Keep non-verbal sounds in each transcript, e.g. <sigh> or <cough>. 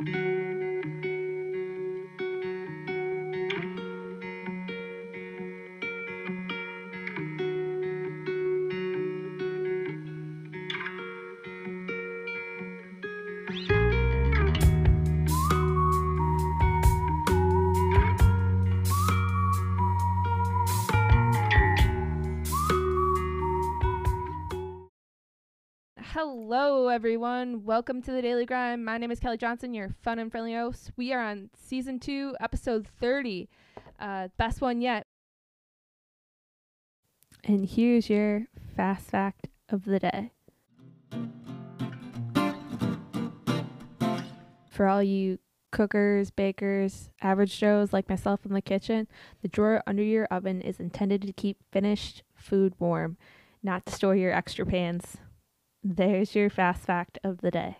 Hello, everyone. Welcome to the Daily Grind. My name is Kelly Johnson, your fun and friendly host. We are on season two, episode 30. Uh, best one yet. And here's your fast fact of the day. For all you cookers, bakers, average Joes like myself in the kitchen, the drawer under your oven is intended to keep finished food warm, not to store your extra pans. There's your fast fact of the day.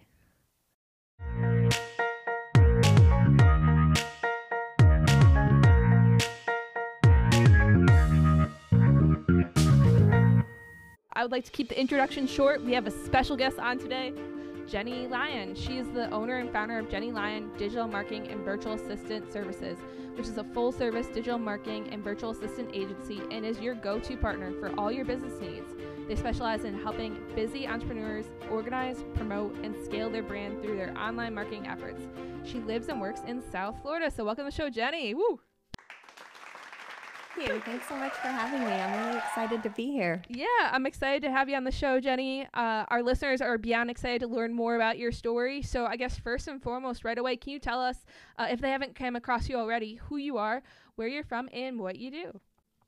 I would like to keep the introduction short. We have a special guest on today, Jennie Lyon. She is the owner and founder of Jennie Lyon Digital Marketing and Virtual Assistant Services, which is a full service digital marketing and virtual assistant agency and is your go to partner for all your business needs. They specialize in helping busy entrepreneurs organize, promote, and scale their brand through their online marketing efforts. She lives and works in South Florida. So, welcome to the show, Jennie. Woo! Thank you. Thanks so much for having me. I'm really excited to be here. Yeah, I'm excited to have you on the show, Jennie. Uh, our listeners are beyond excited to learn more about your story. So, I guess first and foremost, right away, can you tell us, uh, if they haven't come across you already, who you are, where you're from, and what you do?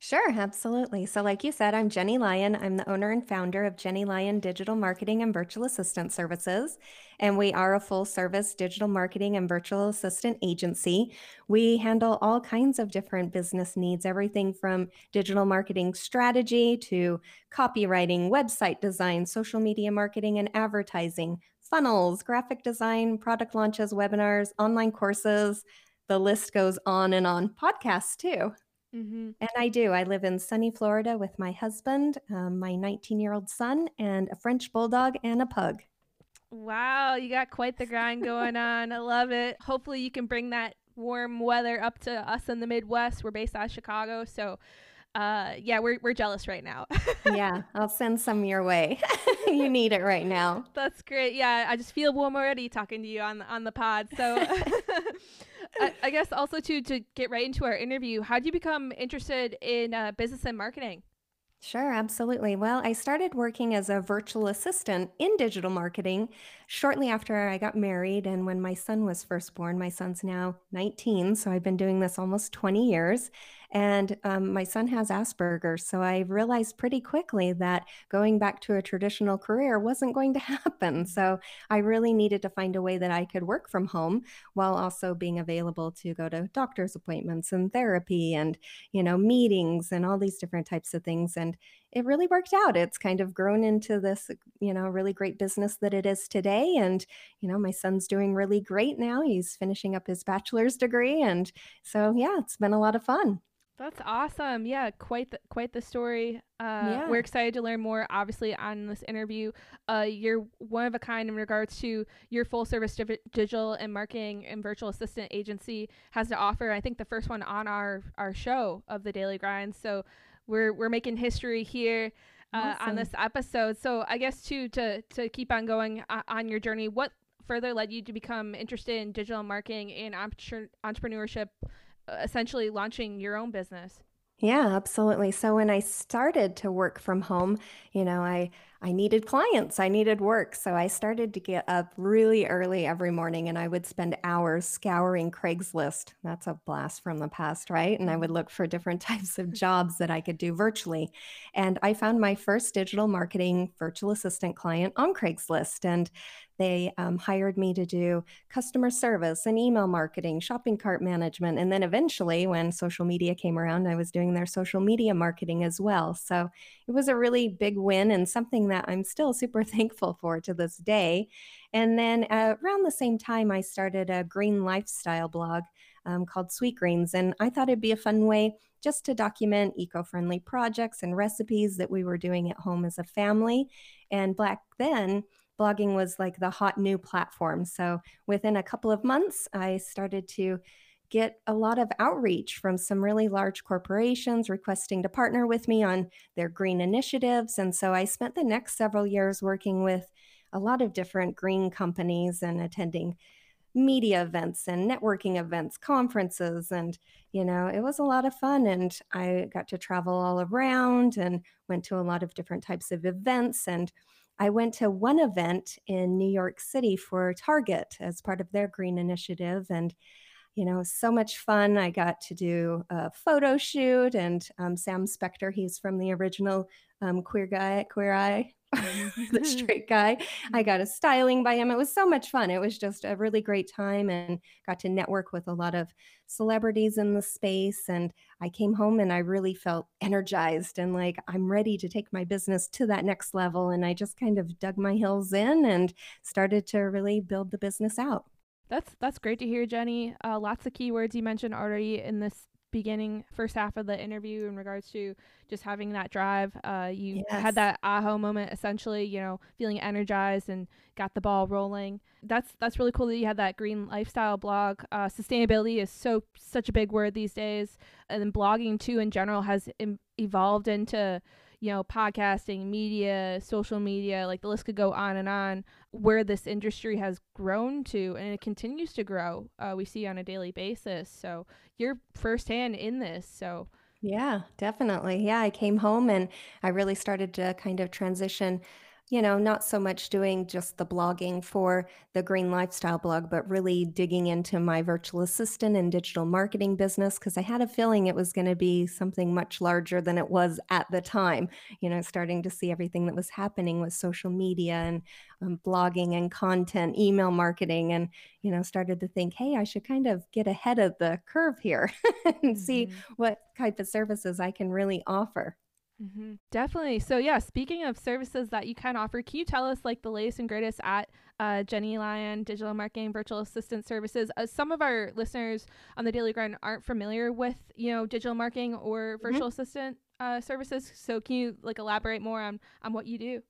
Sure, absolutely. So, like you said, I'm Jennie Lyon. I'm the owner and founder of Jennie Lyon Digital Marketing and Virtual Assistant Services. And we are a full service digital marketing and virtual assistant agency. We handle all kinds of different business needs, everything from digital marketing strategy to copywriting, website design, social media marketing and advertising, funnels, graphic design, product launches, webinars, online courses. The list goes on and on. Podcasts, too. Mm-hmm. And I do. I live in sunny Florida with my husband, um, my 19 year old son, and a French bulldog and a pug. Wow, you got quite the grind going on. I love it. Hopefully, you can bring that warm weather up to us in the Midwest. We're based out of Chicago, so uh, yeah, we're we're jealous right now. yeah, I'll send some your way. <laughs> you need it right now. That's great. Yeah, I just feel warm already talking to you on on the pod. So. <laughs> I, I, guess also to to get right into our interview, how did you become interested in uh, business and marketing? Sure, absolutely. Well, I started working as a virtual assistant in digital marketing shortly after I got married and when my son was first born. My son's now 19, so I've been doing this almost 20 years. And um, my son has Asperger's. So I realized pretty quickly that going back to a traditional career wasn't going to <laughs> happen. So I really needed to find a way that I could work from home while also being available to go to doctor's appointments and therapy and, you know, meetings and all these different types of things. And it really worked out. It's kind of grown into this, you know, really great business that it is today. And, you know, my son's doing really great now. He's finishing up his bachelor's degree. And so, yeah, it's been a lot of fun. That's awesome. Yeah, quite the, quite the story. Uh, yeah. We're excited to learn more, obviously, on this interview. Uh, you're one of a kind in regards to your full service digital and marketing and virtual assistant agency has to offer. I think the first one on our our show of the Daily Grind. So we're we're making history here. Uh, awesome. on this episode. So I guess to to to keep on going uh, on your journey, what further led you to become interested in digital marketing and entre- entrepreneurship essentially launching your own business. Yeah, absolutely. So when I started to work from home, you know, I I needed clients, I needed work. So I started to get up really early every morning and I would spend hours scouring Craigslist. That's a blast from the past, right? And I would look for different <laughs> types of jobs that I could do virtually. And I found my first digital marketing virtual assistant client on Craigslist. And they um, hired me to do customer service and email marketing, shopping cart management. And then eventually, when social media came around, I was doing their social media marketing as well. So it was a really big win and something that I'm still super <laughs> thankful for to this day. And then uh, around the same time, I started a green lifestyle blog um, called Sweetgreens. And I thought it'd be a fun way just to document eco friendly projects and recipes that we were doing at home as a family. And back then, blogging was like the hot new platform. So within a couple of months, I started to get a lot of outreach from some really large corporations requesting to partner with me on their green initiatives. And so I spent the next several years working with a lot of different green companies and attending media events and networking events, conferences. And, you know, it was a lot of fun. And I got to travel all around and went to a lot of different types of events. And I went to one event in New York City for Target as part of their green initiative. And you know, so much fun. I got to do a photo shoot, and um, Sam Spector, he's from the original um, Queer Guy, at Queer Eye, <laughs> the straight guy. I got a styling by him. It was so much fun. It was just a really great time and got to network with a lot of celebrities in the space. And I came home and I really felt energized and like I'm ready to take my business to that next level. And I just kind of dug my heels in and started to really build the business out. That's that's great to hear, Jennie. Uh, lots of keywords you mentioned already in this beginning first half of the interview in regards to just having that drive. Uh, you yes. had that aha moment, essentially, you know, feeling energized and got the ball rolling. That's that's really cool that you had that green lifestyle blog. Uh, sustainability is so such a big word these days, and then blogging too in general has Im- evolved into you know, podcasting, media, social media, like the list could go on and on, where this industry has grown to and it continues to grow. Uh, we see on a daily basis. So you're firsthand in this. So yeah, definitely. Yeah, I came home and I really started to kind of transition you know, not so much doing just the blogging for the green lifestyle blog, but really digging into my virtual assistant and digital marketing business because I had a feeling it was going to be something much larger than it was at the time. You know, starting to see everything that was happening with social media and um, blogging and content, email marketing, and, you know, started to think, hey, I should kind of get ahead of the curve here <laughs> and mm-hmm. see what type of services I can really offer. Mm-hmm. Definitely. So yeah, speaking of services that you can offer, can you tell us like the latest and greatest at uh, Jennie Lyon Digital Marketing Virtual Assistant Services? Uh, some of our listeners on the Daily Grind aren't familiar with you know digital marketing or mm-hmm. virtual mm-hmm. assistant uh, services. So can you like elaborate more on on what you do?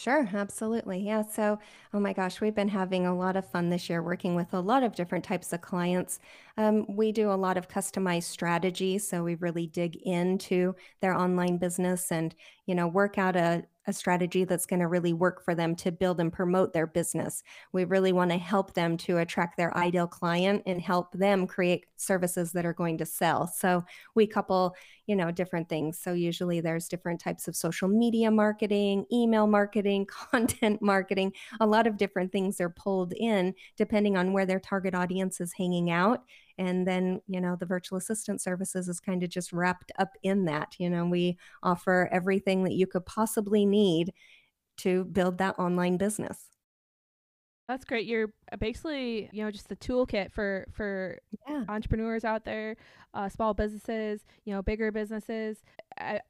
Sure, absolutely. Yeah. So, oh my gosh, we've been having a lot of fun this year working with a lot of different types of clients. Um, we do a lot of customized strategies. So, we really dig into their online business and, you know, work out a, a strategy that's going to really work for them to build and promote their business. We really want to help them to attract their ideal client and help them create services that are going to sell. So we couple, you know, different things. So usually there's different types of social media marketing, email marketing, <laughs> content marketing, a lot of different things are pulled in depending on where their target audience is hanging out and then you know the virtual assistant services is kind of just wrapped up in that you know we offer everything that you could possibly need to build that online business that's great. You're basically, you know, just the toolkit for for yeah. entrepreneurs out there, uh, small businesses, you know, bigger businesses,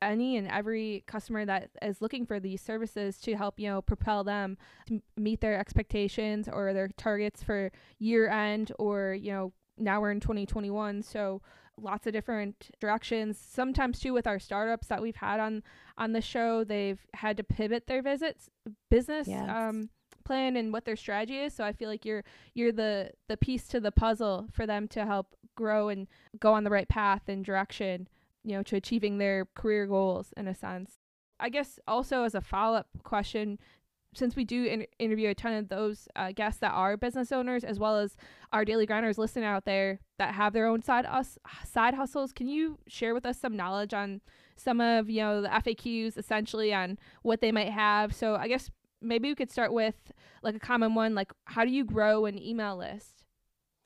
any and every customer that is looking for these services to help, you know, propel them to meet their expectations or their targets for year end or you know now we're in 2021 so lots of different directions. Sometimes too with our startups that we've had on on the show they've had to pivot their visits business yes. um, plan and what their strategy is. So i feel like you're you're the the piece to the puzzle for them to help grow and go on the right path and direction you know to achieving their career goals in a sense. I guess also as a follow-up question since we do in- interview a ton of those uh, guests that are business owners, as well as our daily grinders listening out there that have their own side us side hustles, can you share with us some knowledge on some of you know the FAQs essentially on what they might have? So I guess maybe we could start with like a common one, like how do you grow an email list?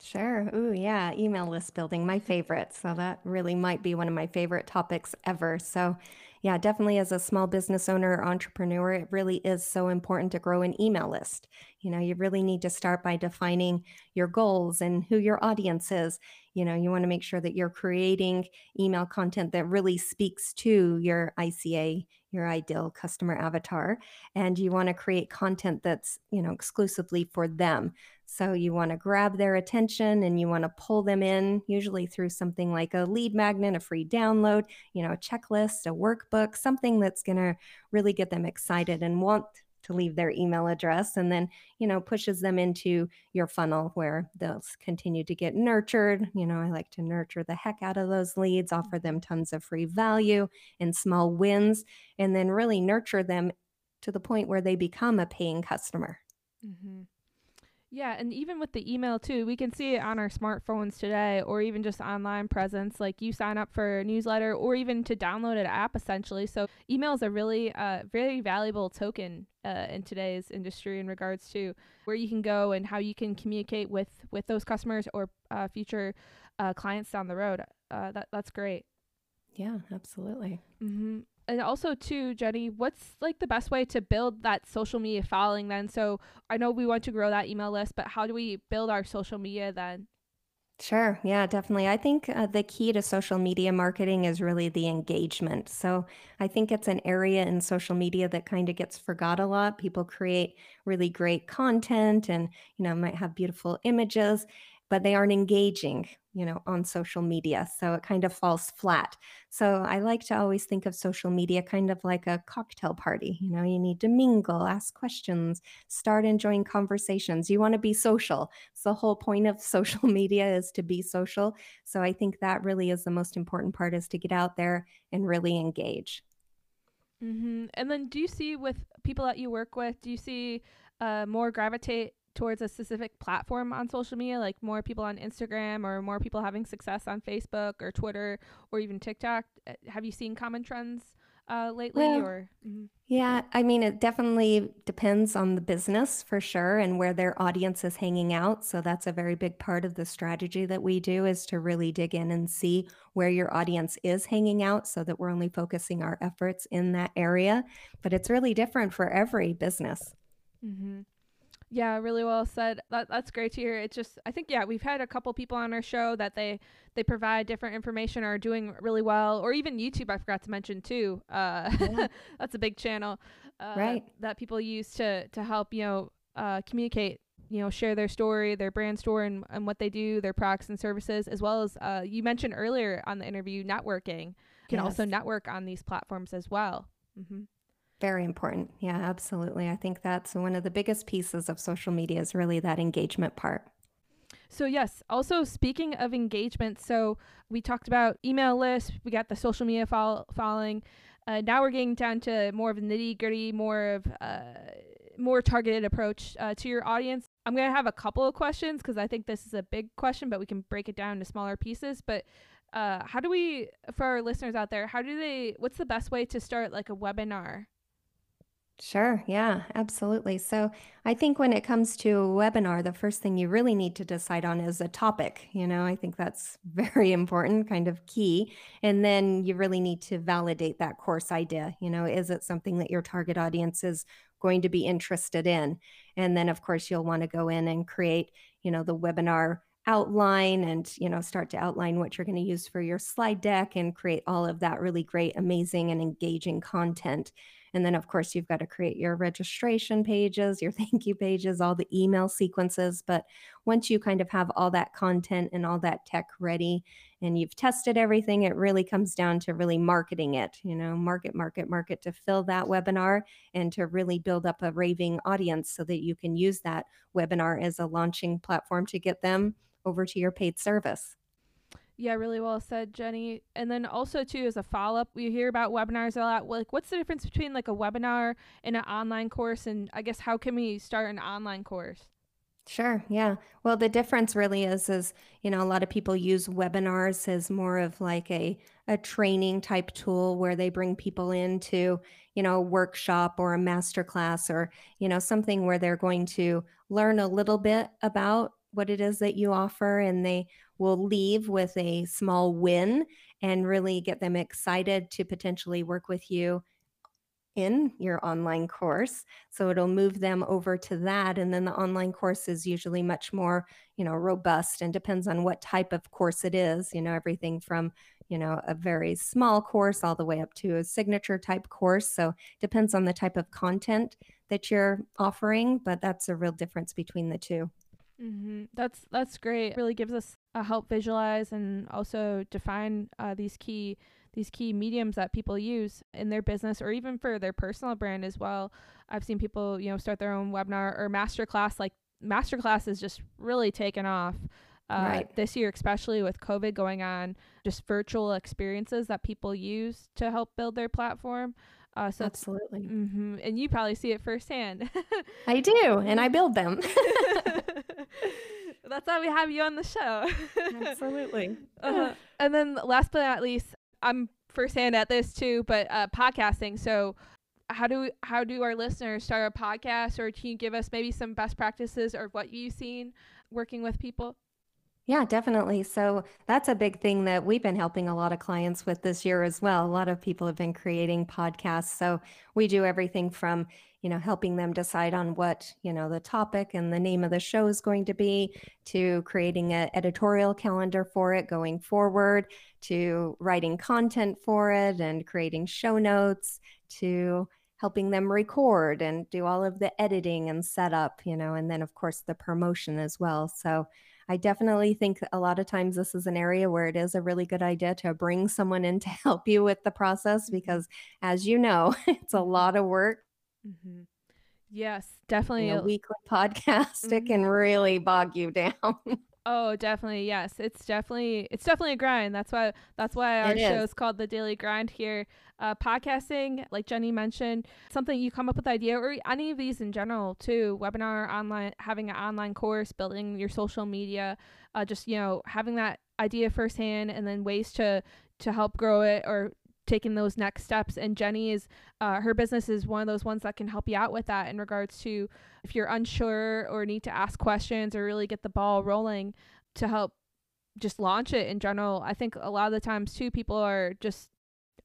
Sure. Ooh, yeah. Email list building, my favorite. So that really might be one of my favorite topics ever. So yeah, definitely as a small business owner or entrepreneur, it really is so important to grow an email list. You know, you really need to start by defining your goals and who your audience is. You know, you want to make sure that you're creating email content that really speaks to your ICA, your ideal customer avatar, and you want to create content that's, you know, exclusively for them. So you want to grab their attention and you want to pull them in, usually through something like a lead magnet, a free download, you know, a checklist, a workbook, something that's going to really get them excited and want to leave their email address and then, you know, pushes them into your funnel where they'll continue to get nurtured. You know, I like to nurture the heck out of those leads, offer them tons of free value and small wins, and then really nurture them to the point where they become a paying customer. Mm-hmm. Yeah, and even with the email too, we can see it on our smartphones today or even just online presence. Like you sign up for a newsletter or even to download an app essentially. So email is a really uh, very valuable token uh, in today's industry in regards to where you can go and how you can communicate with with those customers or uh, future uh, clients down the road. Uh, that that's great. Yeah, absolutely. Mm-hmm and also too jennie what's like the best way to build that social media following then so i know we want to grow that email list but how do we build our social media then Sure. Yeah, definitely. I think uh, the key to social media marketing is really the engagement. So I think it's an area in social media that kind of gets forgot a lot. People create really great content and, you know, might have beautiful images but they aren't engaging you know on social media so it kind of falls flat. So i like to always think of social media kind of like a cocktail party you know you need to mingle ask questions start enjoying conversations. You want to be social. So the whole point of <laughs> social media is to be social. So i think that really is the most important part is to get out there and really engage. Mm-hmm. and then do you see with people that you work with do you see uh, more gravitate towards a specific platform on social media, like more people on Instagram or more people having success on Facebook or Twitter or even TikTok? Uh, have you seen common trends uh, lately? Well, or mm-hmm. yeah, I mean, it definitely depends on the business for sure and where their audience is hanging out. So that's a very big part of the strategy that we do is to really dig in and see where your audience is hanging out, so that we're only focusing our efforts in that area. But it's really different for every business. Mm-hmm. Yeah, really well said. That that's great to hear. It's just I think yeah, we've had a couple people on our show that they they provide different information or are doing really well, or even YouTube. I forgot to mention too. Uh, yeah. <laughs> that's a big channel, uh, right? That people use to to help you know uh, communicate, you know, share their story, their brand story, and, and what they do, their products and services, as well as uh, you mentioned earlier on the interview, networking. You can yes. also network on these platforms as well. Mm-hmm. Very important. Yeah, absolutely. I think that's one of the biggest pieces of social media is really that engagement part. So, yes, also speaking of engagement, so we talked about email lists, we got the social media fo- following. Uh, now we're getting down to more of a nitty gritty, more of uh, more targeted approach uh, to your audience. I'm going to have a couple of questions because I think this is a big question, but we can break it down into smaller pieces. But uh, how do we, for our listeners out there, how do they, what's the best way to start like a webinar? Sure. Yeah, absolutely. So I think when it comes to a webinar, the first thing you really need to decide on is a topic. You know, I think that's <laughs> very important, kind of key. And then you really need to validate that course idea. You know, is it something that your target audience is going to be interested in? And then, of course, you'll want to go in and create, you know, the webinar outline and you know start to outline what you're going to use for your slide deck and create all of that really great amazing and engaging content and then, of course, you've got to create your registration pages, your <laughs> thank you pages, all the email sequences. But once you kind of have all that content and all that tech ready and you've tested everything, it really comes down to really marketing it, you know, market, market, market to fill that webinar and to really build up a raving audience so that you can use that webinar as a launching platform to get them over to your paid service. Yeah, really well said, Jennie. And then also too, as a follow up, we hear about webinars a lot. Like, what's the difference between like a webinar and an online course? And I guess how can we start an online course? Sure. Yeah. Well, the difference really is, is you know, a lot of people use webinars as more of like a a training type tool where they bring people into, you know, a workshop or a master class or you know something where they're going to learn a little bit about what it is that you offer and they will leave with a small win and really get them excited to potentially work with you in your online course. So it'll move them over to that and then the online course is usually much more you know robust and depends on what type of course it is you know everything from you know a very small course all the way up to a signature type course. So depends on the type of content that you're offering but that's a real difference between the two Mm-hmm. That's that's great. It really gives us a help visualize and also define uh, these key these key mediums that people use in their business or even for their personal brand as well. I've seen people, you know, start their own webinar or masterclass. Like masterclass is just really taken off uh, right. this year, especially with COVID going on. Just virtual experiences that people use to help build their platform. Uh, so Absolutely. Mm-hmm, and you probably see it firsthand. <laughs> I do, and I <laughs> build them. <laughs> <laughs> That's why we have you on the show. Absolutely. <laughs> Uh, and then last but not least, I'm firsthand at this too, but uh, podcasting. So how do how do our listeners start a podcast or can you give us maybe some best practices or what you've seen working with people? Yeah, definitely. So that's a big thing that we've been helping a lot of clients with this year as well. A lot of people have been creating podcasts. So we do everything from, you know, helping them decide on what, you know, the topic and the name of the show is going to be, to creating an editorial calendar for it going forward, to writing content for it and creating show notes, to helping them record and do all of the editing and setup, you know, and then of course the promotion as well. So I definitely think a lot of times this is an area where it is a really good idea to bring someone in to <laughs> help you with the process mm-hmm. because, as you know, <laughs> it's a lot of work. Mm-hmm. Yes, definitely. a weekly <laughs> podcast, mm-hmm. it can really bog you down. Oh, definitely. Yes. It's definitely it's definitely a grind. That's why that's why our show is called The Daily Grind here. Uh, podcasting, like Jennie mentioned, something you come up with idea or any of these in general too, webinar, online having an online course, building your social media, uh, just you know, having that idea firsthand and then ways to to help grow it or taking those next steps. And jennie is uh, her business is one of those ones that can help you out with that in regards to if you're unsure or need to ask questions or really get the ball rolling to help just launch it in general. I think a lot of the times too people are just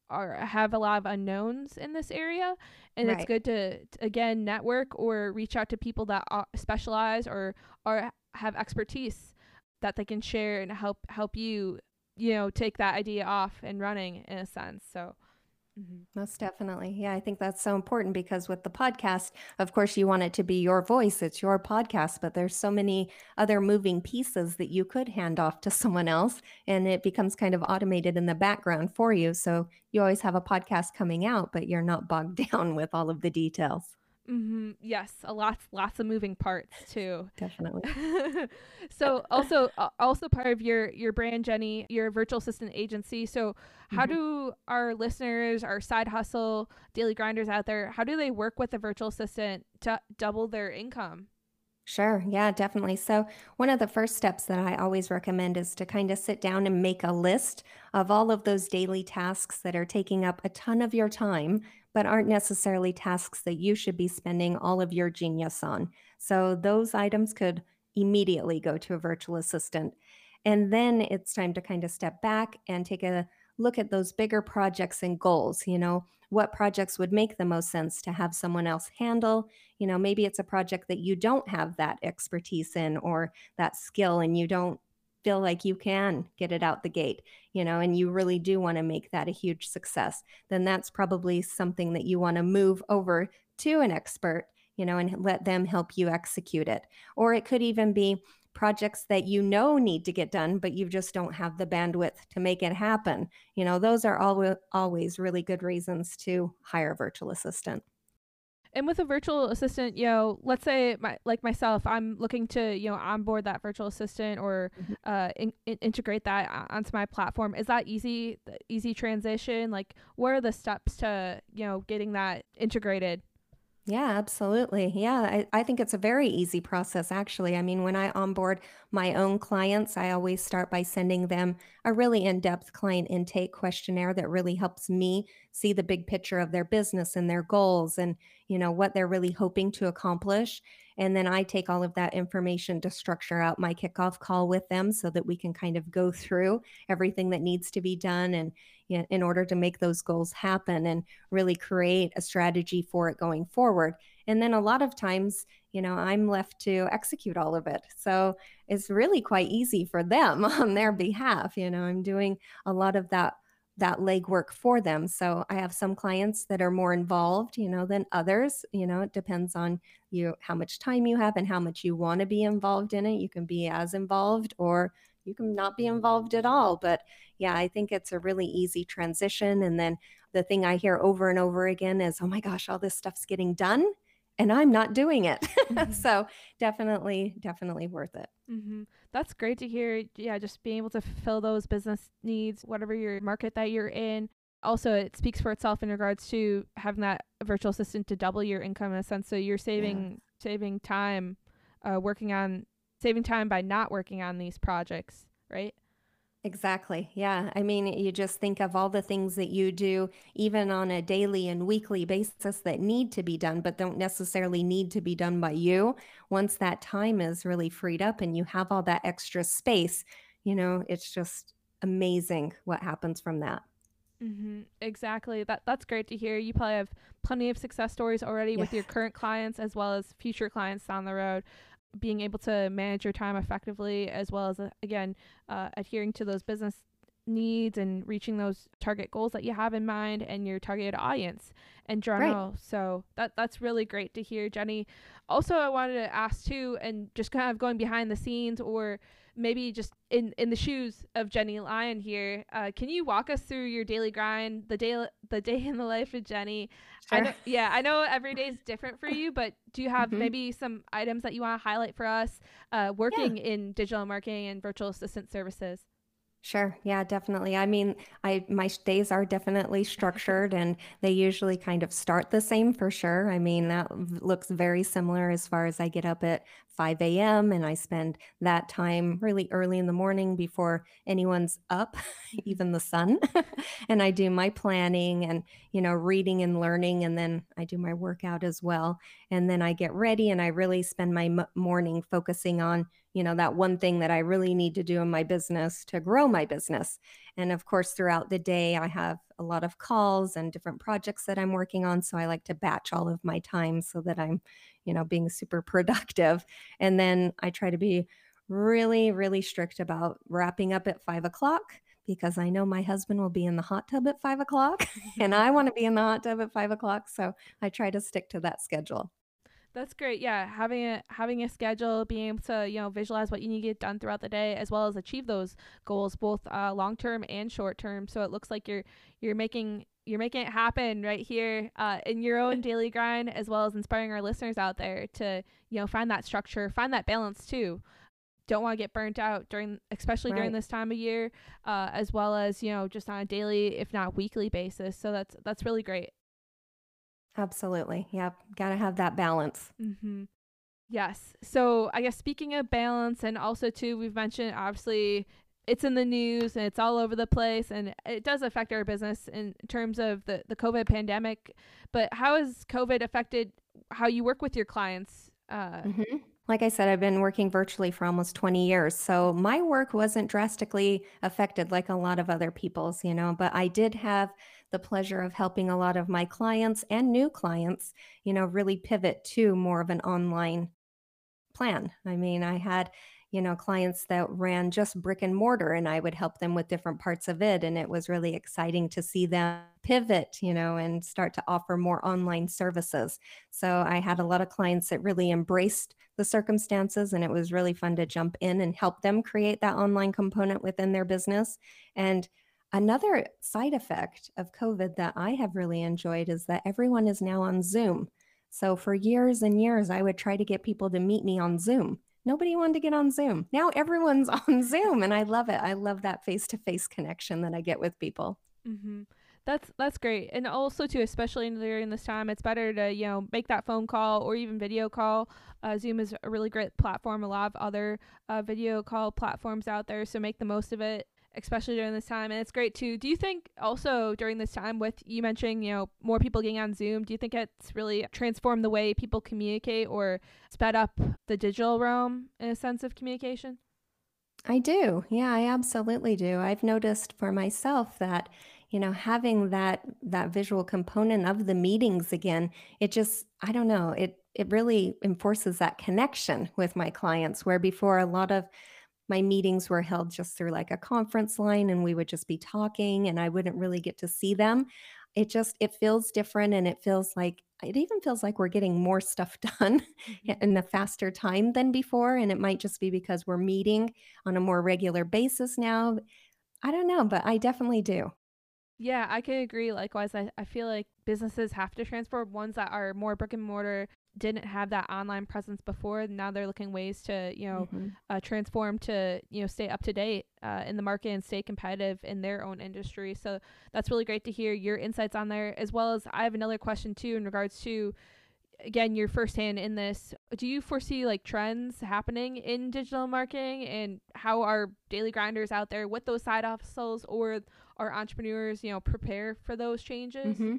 are have a lot of unknowns in this area. And right. it's good to, to, again network or reach out to people that specialize or or have expertise that they can share and help help you you know take that idea off and running in a sense so mm-hmm. Most definitely. Yeah, I think that's so important because with the podcast, of course, you want it to be your voice, it's your podcast, but there's so many other moving pieces that you could hand off to someone else and it becomes kind of automated in the background for you. So you always have a podcast coming out, but you're not bogged <laughs> down with all of the details. Mm-hmm. Yes, a lots lots of moving parts too. <laughs> Definitely. so also also part of your your brand, Jennie, your virtual assistant agency. So how mm-hmm. do our listeners, our side hustle daily grinders out there, how do they work with a virtual assistant to double their income? Sure. Yeah, definitely. So, one of the first steps that I always recommend is to kind of sit down and make a list of all of those daily tasks that are taking up a ton of your time but aren't necessarily tasks that you should be spending all of your genius on. So those items could immediately go to a virtual assistant. And then it's time to kind of step back and take a look at those bigger projects and goals. You know, what projects would make the most sense to have someone else handle? You know, maybe it's a project that you don't have that expertise in or that skill and you don't feel like you can get it out the gate, you know, and you really do want to make that a huge success, then that's probably something that you want to move over to an expert, you know, and let them help you execute it. Or it could even be projects that you know need to get done, but you just don't have the bandwidth to make it happen. You know, those are always always really good reasons to hire a virtual assistant. And with a virtual assistant, you know, let's say my, like myself, I'm looking to, you know, onboard that virtual assistant or mm-hmm. uh, in, in, integrate that onto my platform. Is that easy, easy transition? Like, what are the steps to, you know, getting that integrated? Yeah, absolutely. Yeah, I, I think it's a very easy process, actually. I mean, when I onboard my own clients, I always start by sending them a really in depth client intake questionnaire that really helps me see the big picture of their business and their goals and, you know, what they're really hoping to accomplish. And then I take all of that information to structure out my kickoff call with them so that we can kind of go through everything that needs to be done and in order to make those goals happen and really create a strategy for it going forward. And then a lot of times, you know, I'm left to execute all of it. So it's really quite easy for them <laughs> on their behalf. You know, I'm doing a lot of that that legwork for them. So I have some clients that are more involved, you know, than others. You know, it depends on you how much time you have and how much you want to be involved in it. You can be as involved or you can not be involved at all. But yeah, I think it's a really easy transition. And then the thing I hear over and over again is, oh my gosh, all this stuff's getting done and I'm not doing it. <laughs> Mm-hmm. so definitely, definitely worth it. Mm-hmm. That's great to hear. Yeah, just being able to fill those business needs, whatever your market that you're in. Also, it speaks for itself in regards to having that virtual assistant to double your income in a sense. So you're saving yeah. saving time, uh, working on saving time by not working on these projects, right? Exactly. Yeah. I mean, you just think of all the things that you do, even on a daily and weekly basis, that need to be done, but don't necessarily need to be done by you. Once that time is really freed up and you have all that extra space, you know, it's just amazing what happens from that. Mm-hmm. Exactly. That that's great to hear. You probably have plenty of success stories already yeah. with your current clients as well as future clients down the road being able to manage your time effectively as well as uh, again uh, adhering to those business needs and reaching those target goals that you have in mind and your targeted audience in general. Right. So that that's really great to hear, Jennie. Also, I wanted to ask too, and just kind of going behind the scenes or maybe just in in the shoes of Jennie Lyon here, uh, can you walk us through your daily grind, the day the day in the life of Jennie? Sure. I know, yeah, I know every day is different for you, but do you have mm-hmm. maybe some items that you want to highlight for us uh, working yeah. in digital marketing and virtual assistant services? Sure. Yeah, definitely. I mean, I my days are definitely <laughs> structured and they usually kind of start the same for sure. I mean, that looks very similar as far as I get up at 5 a.m. and I spend that time really early in the morning before anyone's up, <laughs> even the sun. <laughs> and I do my planning and, you know, reading and learning. And then I do my workout as well. And then I get ready and I really spend my m- morning focusing on you know that one thing that i really need to do in my business to grow my business and of course throughout the day i have a lot of calls and different projects that i'm working on so i like to batch all of my time so that i'm you know being super <laughs> productive and then i try to be really really strict about wrapping up at five o'clock because I know my husband will be in the hot tub at five o'clock <laughs> and I want to be in the hot tub at five o'clock. So I try to stick to that schedule. That's great. Yeah, having a having a schedule, being able to you know visualize what you need to get done throughout the day, as well as achieve those goals, both uh, long term and short term. So it looks like you're you're making you're making it happen right here uh, in your own <laughs> daily grind, as well as inspiring our listeners out there to you know find that structure, find that balance too. Don't want to get burnt out during, especially right. during this time of year, uh, as well as you know just on a daily, if not weekly basis. So that's that's really great. Absolutely. Yep. Got to have that balance. Mm-hmm. Yes. So I guess speaking of balance, and also too, we've mentioned obviously it's in the news and it's all over the place, and it does affect our business in terms of the the COVID pandemic. But how has COVID affected how you work with your clients? Uh, mm-hmm. Like I said, I've been working virtually for almost 20 years. So my work wasn't drastically affected like a lot of other people's, you know, but I did have the pleasure of helping a lot of my clients and new clients, you know, really pivot to more of an online plan. I mean, I had, you know, clients that ran just brick and mortar and I would help them with different parts of it. And it was really exciting to see them pivot, you know, and start to offer more online services. So I had a lot of clients that really embraced the circumstances and it was really fun to jump in and help them create that online component within their business. And Another side effect of COVID that I have really enjoyed is that everyone is now on Zoom. So for years and years, I would try to get people to meet me on Zoom. Nobody wanted to get on Zoom. Now everyone's <laughs> on Zoom, and I love it. I love that face to face connection that I get with people. Mm-hmm. That's that's great, and also too, especially during this time, it's better to you know make that phone call or even video call. Uh, Zoom is a really great platform. A lot of other uh, video call platforms out there, so make the most of it especially during this time. And it's great too. Do you think also during this time with you mentioning, you know, more people getting on Zoom, do you think it's really transformed the way people communicate or sped up the digital realm in a sense of communication? I do. Yeah, I absolutely do. I've noticed for myself that you know having that that visual component of the meetings again it just i don't know it it really enforces that connection with my clients where before a lot of my meetings were held just through like a conference line and we would just be talking and I wouldn't really get to see them. It just it feels different and it feels like it even feels like we're getting more stuff <laughs> done mm-hmm. in a faster time than before and it might just be because we're meeting on a more regular basis now. I don't know, but I definitely do. Yeah, I can agree. Likewise, I, I feel like businesses have to transform ones that are more brick and mortar didn't have that online presence before. Now they're looking ways to, you know, mm-hmm. uh, transform to, you know, stay up to date uh, in the market and stay competitive in their own industry. So that's really great to hear your insights on there, as well as I have another question too in regards to, again, your firsthand in this. Do you foresee like trends happening in digital marketing and how our daily grinders out there with those side hustles or our entrepreneurs, you know, prepare for those changes? Mm-hmm.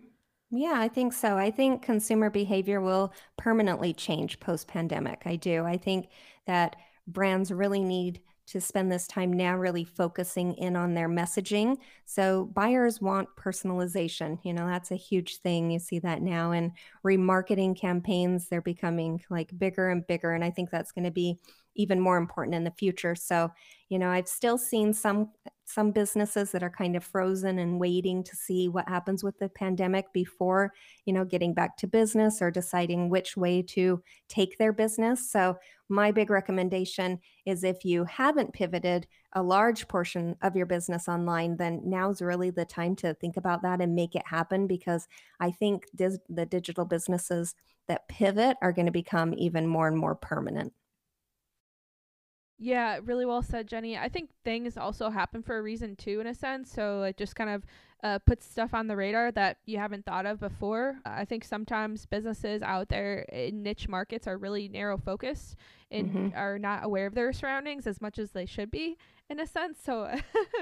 Yeah, I think so. I think consumer behavior will permanently change post pandemic. I do. I think that brands really need to spend this time now really focusing in on their messaging. So buyers want personalization. You know, that's a huge thing. You see that now in remarketing campaigns, they're becoming like bigger and bigger. And I think that's going to be even more important in the future. So, you know, I've still seen some some businesses that are kind of frozen and waiting to see what happens with the pandemic before, you know, getting back to business or deciding which way to take their business. So, my big recommendation is if you haven't pivoted a large portion of your business online, then now's really the time to think about that and make it happen because I think dis- the digital businesses that pivot are going to become even more and more permanent. Yeah, really well said, Jennie. I think things also happen for a reason too, in a sense. So it just kind of uh, puts stuff on the radar that you haven't thought of before. Uh, I think sometimes businesses out there in niche markets are really narrow focused and mm-hmm. are not aware of their surroundings as much as they should be, in a sense. So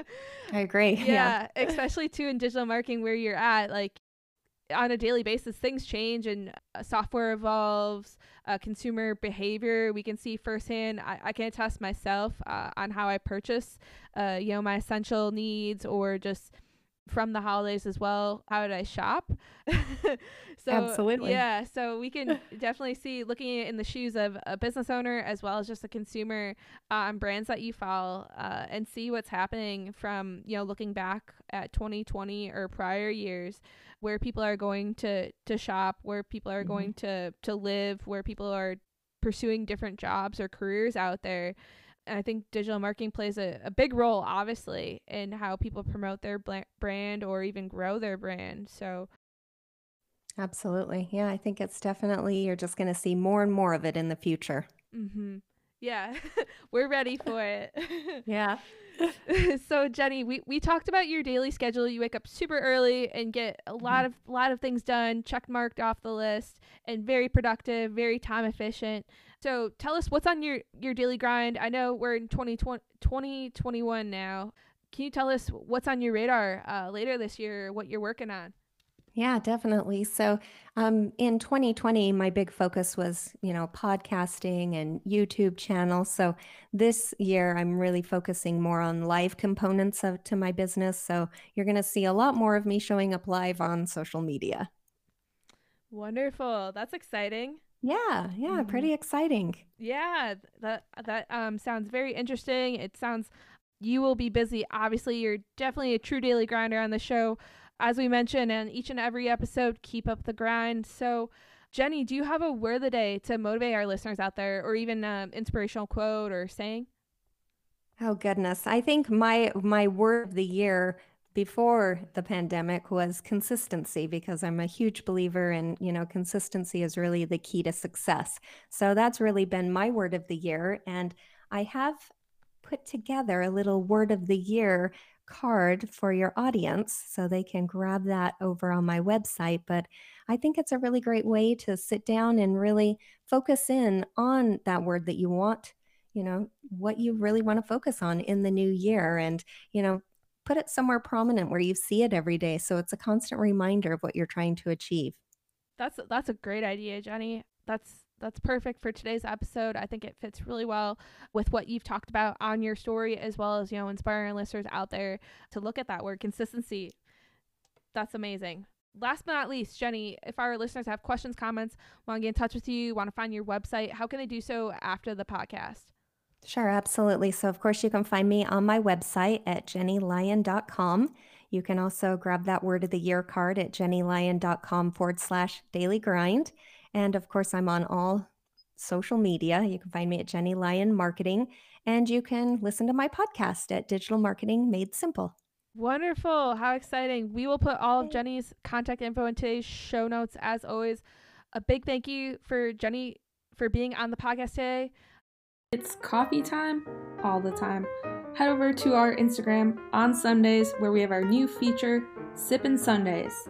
<laughs> I agree. <laughs> Yeah, yeah. especially too in digital marketing where you're at, like on a daily basis, things change and uh, software evolves, uh, consumer behavior. We can see firsthand. I, I can attest myself uh, on how I purchase, uh, you know, my essential needs or just from the holidays as well. How did I shop? <laughs> so absolutely, yeah. So we can <laughs> definitely see looking in the shoes of a business owner as well as just a consumer on um, brands that you follow uh, and see what's happening from you know looking back at 2020 or prior years where people are going to to shop, where people are mm-hmm. going to to live, where people are pursuing different jobs or careers out there. And I think digital marketing plays a, a big role, obviously, in how people promote their bl- brand or even grow their brand. So, absolutely. Yeah, I think it's definitely, you're just going to see more and more of it in the future. Mm-hmm. Yeah, <laughs> we're ready for it. <laughs> yeah. <laughs> so Jennie, we, we talked about your daily schedule. You wake up super early and get a lot mm-hmm. of lot of things done, check marked off the list, and very productive, very time efficient. So tell us what's on your your daily grind. I know we're in 2020, 2021 now. Can you tell us what's on your radar uh, later this year? What you're working on? Yeah, definitely. So, um, in 2020, my big focus was, you know, podcasting and YouTube channel. So this year, I'm really focusing more on live components of to my business. So you're going to see a lot more of me showing up live on social media. Wonderful. That's exciting. Yeah, yeah, mm-hmm. pretty exciting. Yeah, that that um sounds very interesting. It sounds you will be busy. Obviously, you're definitely a true daily grinder on the show as we mentioned in each and every episode, keep up the grind. So, Jennie, do you have a word of the day to motivate our listeners out there, or even an inspirational quote or saying? Oh goodness, I think my my word of the year before the pandemic was consistency because I'm a huge believer in, you know, consistency is really the key to success. So that's really been my word of the year and I have put together a little word of the year card for your audience so they can grab that over on my website. But I think it's a really great way to sit down and really focus in on that word that you want, you know, what you really want to focus on in the new year and, you know, put it somewhere prominent where you see it every day so it's a constant reminder of what you're trying to achieve. That's that's a great idea, Jennie. That's that's perfect for today's episode. I think it fits really well with what you've talked about on your story, as well as, you know, inspiring listeners out there to look at that word consistency. That's amazing. Last but not least, Jennie, if our listeners have questions, comments, want to get in touch with you, want to find your website, how can they do so after the podcast? Sure, absolutely. So, of course, you can find me on my website at jennielyon.com. You can also grab that word of the year card at jennielyon.com forward slash daily grind. And of course, I'm on all social media. You can find me at Jennie Lyon Marketing, and you can listen to my podcast at Digital Marketing Made Simple. Wonderful. How exciting. We will put all of Jennie's contact info in today's show notes as always. A big thank you for Jennie for being on the podcast today. It's coffee time all the time. Head over to our Instagram on Sundays where we have our new feature, Sippin' Sundays.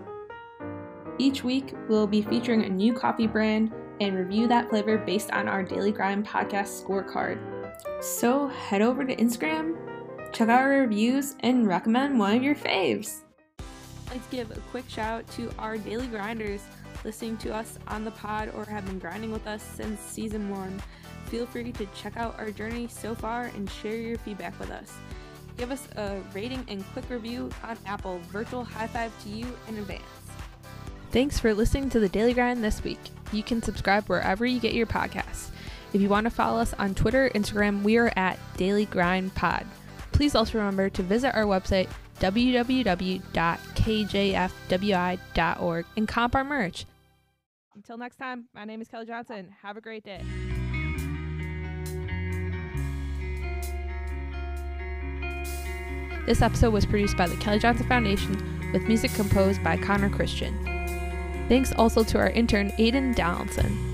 Each week, we'll be featuring a new coffee brand and review that flavor based on our Daily Grind podcast scorecard. So head over to Instagram, check out our reviews, and recommend one of your faves. Let's give a quick shout out to our daily grinders listening to us on the pod or have been grinding with us since season one. Feel free to check out our journey so far and share your feedback with us. Give us a rating and quick review on Apple. Virtual high five to you in advance. Thanks for listening to the Daily Grind this week. You can subscribe wherever you get your podcasts. If you want to follow us on Twitter, Instagram, we are at Daily Grind Pod. Please also remember to visit our website www.kjfwi.org and comp our merch. Until next time, my name is Kelly Johnson. Have a great day. This episode was produced by the Kelly Johnson Foundation with music composed by Connor Christian. Thanks also to our intern, Aiden Donaldson.